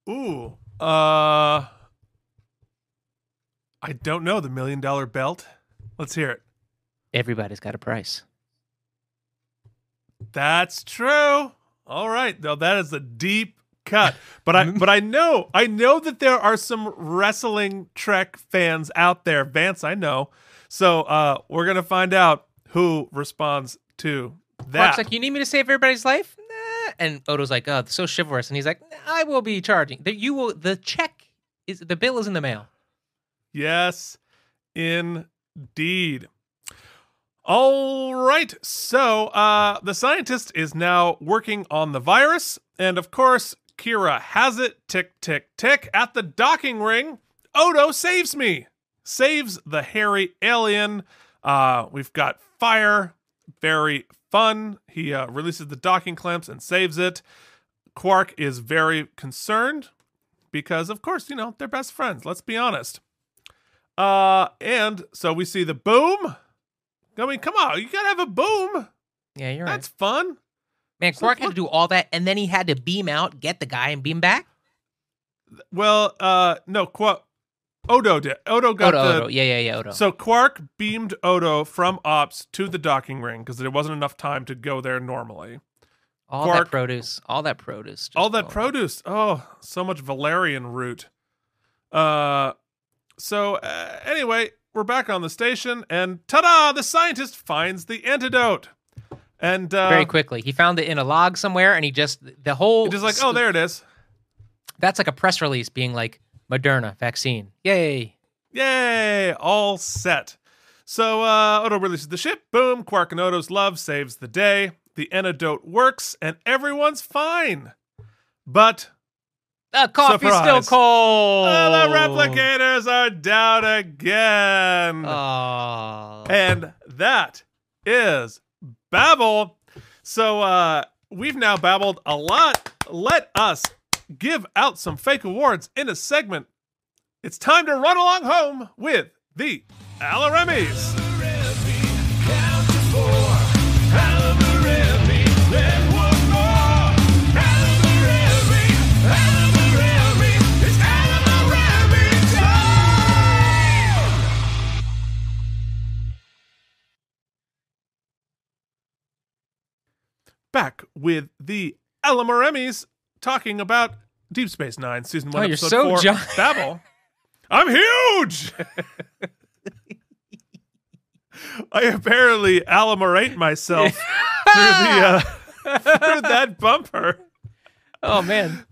Ooh, uh, I don't know the million dollar belt. Let's hear it. Everybody's got a price. That's true. All right, though that is a deep cut. But I but I know I know that there are some wrestling Trek fans out there. Vance, I know. So uh we're gonna find out who responds to Quark's that. like, "You need me to save everybody's life?" Nah. And Odo's like, "Oh, so chivalrous." And he's like, "I will be charging. That you will. The check is the bill is in the mail." Yes, indeed. All right. So uh, the scientist is now working on the virus. And of course, Kira has it. Tick, tick, tick. At the docking ring, Odo saves me, saves the hairy alien. Uh, we've got fire. Very fun. He uh, releases the docking clamps and saves it. Quark is very concerned because, of course, you know, they're best friends. Let's be honest. Uh, and so we see the boom. I mean, come on, you gotta have a boom. Yeah, you're right. That's fun. Man, Quark had to do all that, and then he had to beam out, get the guy, and beam back. Well, uh, no, Quark. Odo did. Odo got Odo, the. Odo. Yeah, yeah, yeah, Odo. So Quark beamed Odo from Ops to the docking ring because there wasn't enough time to go there normally. all Quark- that produce, all that produce, All that produce. Oh, so much Valerian root. Uh, so uh, anyway, we're back on the station, and ta-da! The scientist finds the antidote, and uh, very quickly. He found it in a log somewhere, and he just the whole. just like, oh, there it is. That's like a press release being like Moderna vaccine. Yay! Yay! All set. So uh, Odo releases the ship. Boom! Quark and Odo's love saves the day. The antidote works, and everyone's fine. But The coffee's still cold. the replicators are down again. Oh. And that is Babel. So uh, we've now babbled a lot. Let us give out some fake awards in a segment. It's time to run along home with the Alaremis. Back with the Alamoremis talking about Deep Space Nine, season one, Oh, episode so four, gi- Babel. I'm huge. I apparently alamorate myself through the uh, through that bumper. oh man.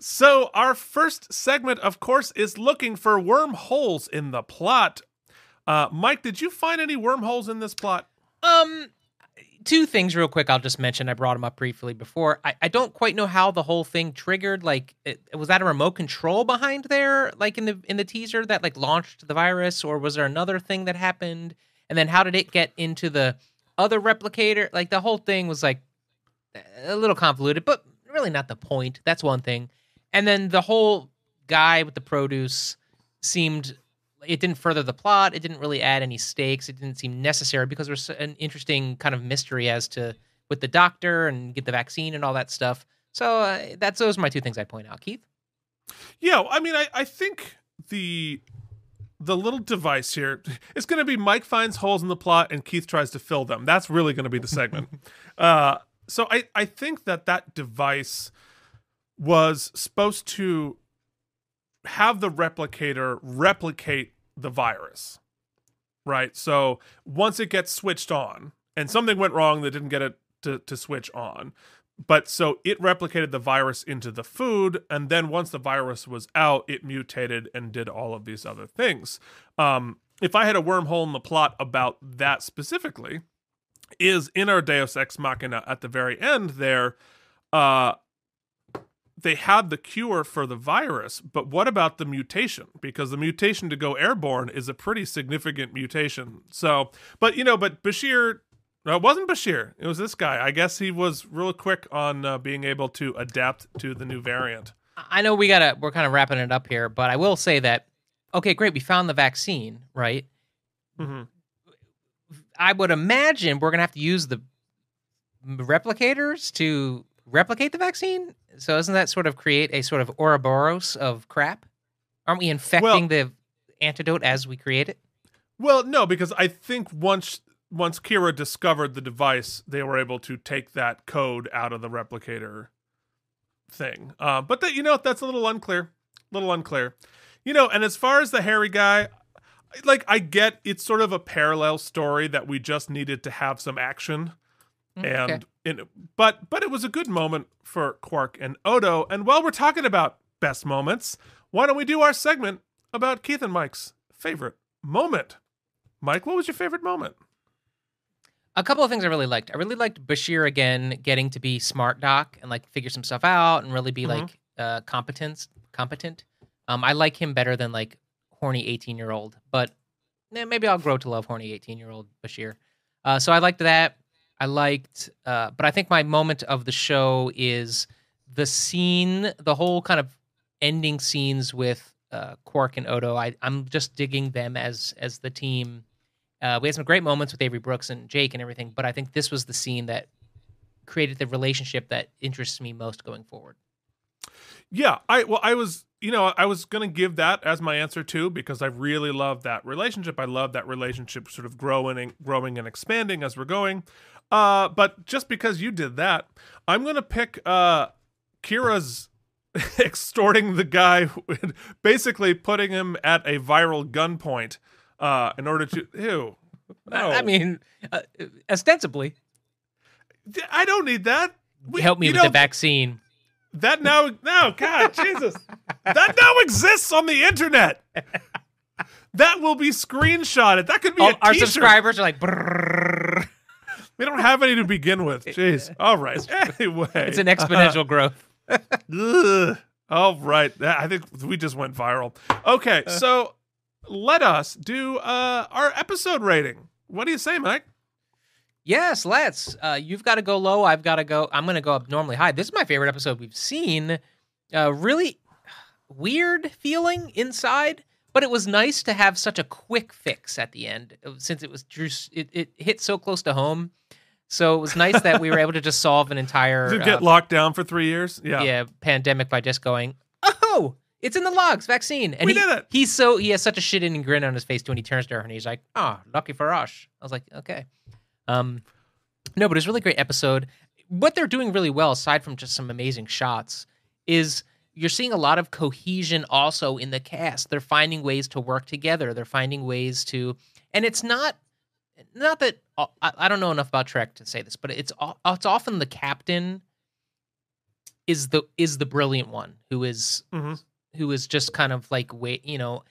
So our first segment, of course, is looking for wormholes in the plot. Uh, Mike, did you find any wormholes in this plot? Um, two things real quick. I'll just mention. I brought them up briefly before. I, I don't quite know how the whole thing triggered. Like, it, was that a remote control behind there, like in the in the teaser that like launched the virus, or was there another thing that happened? And then how did it get into the other replicator? Like the whole thing was like a little convoluted, but really not the point. That's one thing. And then the whole guy with the produce seemed it didn't further the plot. It didn't really add any stakes. It didn't seem necessary because there's an interesting kind of mystery as to with the doctor and get the vaccine and all that stuff. So uh, that's those are my two things I point out. Keith. Yeah, I mean, I I think the the little device here is going to be Mike finds holes in the plot and Keith tries to fill them. That's really going to be the segment. uh, so I I think that that device was supposed to have the replicator replicate the virus. Right? So once it gets switched on and something went wrong that didn't get it to, to switch on, but so it replicated the virus into the food and then once the virus was out it mutated and did all of these other things um, if i had a wormhole in the plot about that specifically is in our deus ex machina at the very end there uh, they had the cure for the virus, but what about the mutation? Because the mutation to go airborne is a pretty significant mutation. So, but you know, but Bashir, no, it wasn't Bashir. It was this guy. I guess he was real quick on uh, being able to adapt to the new variant. I know we gotta, we're kind of wrapping it up here, but I will say that, okay, great, we found the vaccine, right? Mm-hmm. I would imagine we're gonna have to use the replicators to replicate the vaccine. So doesn't that sort of create a sort of Ouroboros of crap? Aren't we infecting well, the antidote as we create it? Well, no, because I think once once Kira discovered the device, they were able to take that code out of the replicator thing. Uh, but that you know that's a little unclear, a little unclear. You know, and as far as the hairy guy, like I get it's sort of a parallel story that we just needed to have some action Mm, and okay. In, but but it was a good moment for Quark and Odo. And while we're talking about best moments, why don't we do our segment about Keith and Mike's favorite moment? Mike, what was your favorite moment? A couple of things I really liked. I really liked Bashir again getting to be smart doc and like figure some stuff out and really be mm-hmm. like uh competent competent. Um I like him better than like horny 18 year old, but eh, maybe I'll grow to love horny 18 year old Bashir. Uh, so I liked that. I liked, uh, but I think my moment of the show is the scene, the whole kind of ending scenes with uh, Quark and Odo. I, I'm just digging them as as the team. Uh, we had some great moments with Avery Brooks and Jake and everything, but I think this was the scene that created the relationship that interests me most going forward. Yeah, I well, I was you know I was gonna give that as my answer too because I really love that relationship. I love that relationship sort of growing and growing and expanding as we're going. Uh, but just because you did that, I'm gonna pick uh, Kira's extorting the guy, basically putting him at a viral gunpoint uh, in order to. Ew. No. I mean, uh, ostensibly. I don't need that. We, Help me with know, the vaccine. That now, no, God, Jesus, that now exists on the internet. That will be screenshotted. That could be All, our subscribers are like. Brrr. We don't have any to begin with. Jeez. All right. Anyway, it's an exponential uh, growth. All right. I think we just went viral. Okay, uh. so let us do uh, our episode rating. What do you say, Mike? Yes, let's. Uh, you've got to go low. I've got to go. I'm going to go up normally high. This is my favorite episode we've seen. Uh, really weird feeling inside but it was nice to have such a quick fix at the end since it was just it, it hit so close to home so it was nice that we were able to just solve an entire to get uh, locked down for three years yeah yeah pandemic by just going oh it's in the logs vaccine and we he, did it. he's so he has such a shit eating grin on his face too when he turns to her and he's like oh lucky for us i was like okay um no but it's a really great episode what they're doing really well aside from just some amazing shots is you're seeing a lot of cohesion also in the cast. They're finding ways to work together. They're finding ways to, and it's not, not that uh, I, I don't know enough about Trek to say this, but it's it's often the captain is the is the brilliant one who is, mm-hmm. who is just kind of like wait, you know,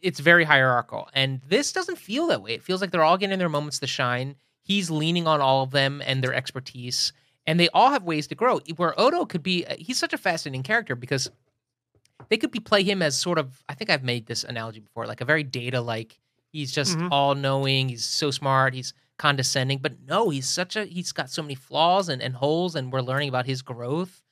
it's very hierarchical. And this doesn't feel that way. It feels like they're all getting their moments to shine. He's leaning on all of them and their expertise, and they all have ways to grow. Where Odo could be, uh, he's such a fascinating character because they could be play him as sort of. I think I've made this analogy before, like a very data like. He's just Mhm. all knowing. He's so smart. He's condescending, but no, he's such a. He's got so many flaws and, and holes, and we're learning about his growth,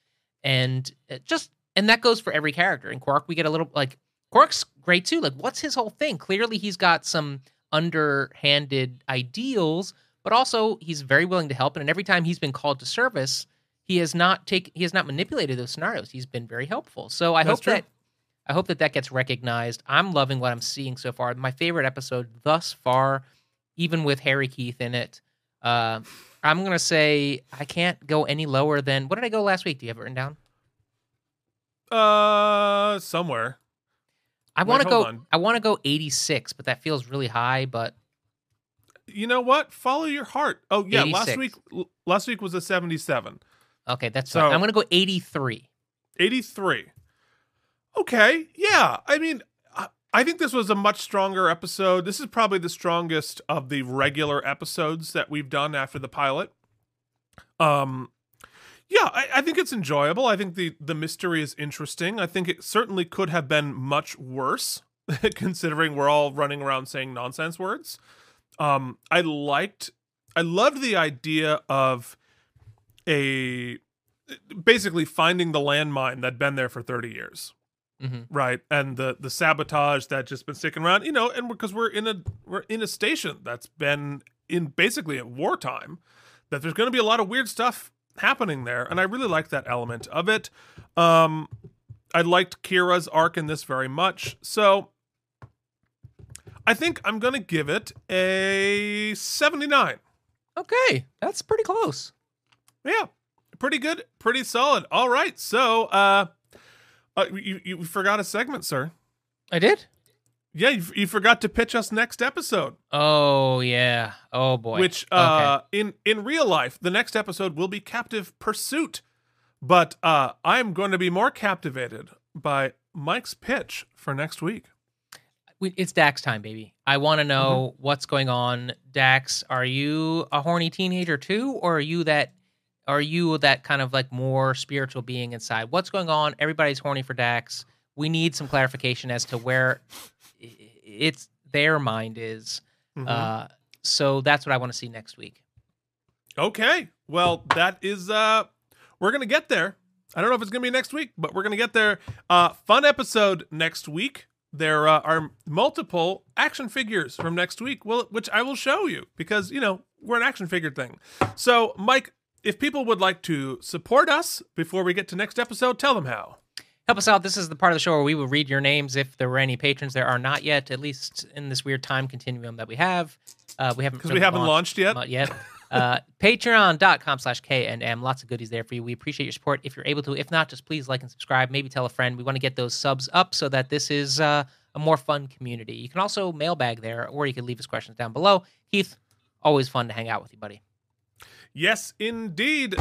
and just and that goes for every character. In Quark, we get a little like Quark's great too. Like, what's his whole thing? Clearly, he's got some underhanded ideals, but also he's very willing to help. And every time he's been called to service, he has not take he has not manipulated those scenarios. He's been very helpful. So I That's hope true. that I hope that that gets recognized. I'm loving what I'm seeing so far. My favorite episode thus far, even with hairy Keith in it. Uh, I'm gonna say I can't go any lower than what did I go last week? Do you have it written down? Uh, somewhere. I want to go. on. I want to go 86, but that feels really high. But You know what? Follow your heart. Oh yeah, last week last week was a 77. okay, that's So- fine. I'm gonna go 83. 83. Okay, yeah. I mean, I- think this was a much stronger episode. This is probably the strongest of the regular episodes that we've done after the pilot. Um, yeah, I, I think it's enjoyable. I think the the mystery is interesting. I think it certainly could have been much worse, considering we're all running around saying nonsense words. Um, I liked, I loved the idea of a basically finding the landmine that'd been there for 30 years hmm right? And the the sabotage that just been sticking around you know and because we're in a we're in a station that's been in basically at wartime that there's going to be a lot of weird stuff happening there and i really like that element of it. Um i liked kira's arc in this very much. So i think i'm going to give it a 79 Okay, that's pretty close. Yeah, pretty good, pretty solid. All right, so uh, uh you you forgot a segment, sir. I did. Yeah, you, you forgot to pitch us next episode, Oh yeah. Oh boy. which Okay. uh in in real life, the next episode will be Captive Pursuit, but uh I'm going to be more captivated by Mike's pitch for next week. It's Dax time, baby. I want to know Mm-hmm. what's going on. Dax, are you a horny teenager too, or are you that? Are you that kind of like more spiritual being inside? What's going on? Everybody's horny for Dax. We need some clarification as to where it's their mind is. Mhm. Uh, so that's what I want to see next week. Okay. Well, that is uh we're going to get there. I don't know if it's going to be next week, but we're going to get there. Uh fun episode next week. There uh, are multiple action figures from next week, well, which I will show you because, you know, we're an action figure thing. So, Mike, if people would like to support us before we get to next episode, tell them how. Help us out. This is the part of the show where we will read your names if there were any patrons. There are not yet, at least in this weird time continuum that we have. Uh, we haven't Because we haven't launched yet. Not yet. Uh, Patreon.com slash KNM. Lots of goodies there for you. We appreciate your support if you're able to. If not, just please like and subscribe. Maybe tell a friend. We want to get those subs up so that this is uh, a more fun community. You can also mailbag there, or you can leave us questions down below. Keith, always fun to hang out with you, buddy. Yes, indeed.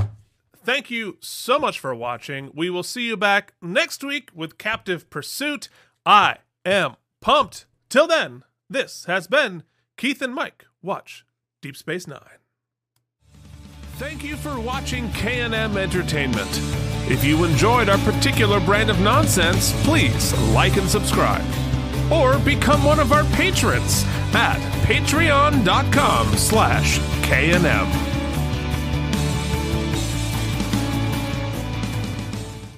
Thank you so much for watching. We will see you back next week with Captive Pursuit. I am pumped. Till then, this has been Keith and Mike Watch Deep Space Nine. Thank you for watching K&M Entertainment. If you enjoyed our particular brand of nonsense, please like and subscribe. Or become one of our patrons at patreon.com slash K&M.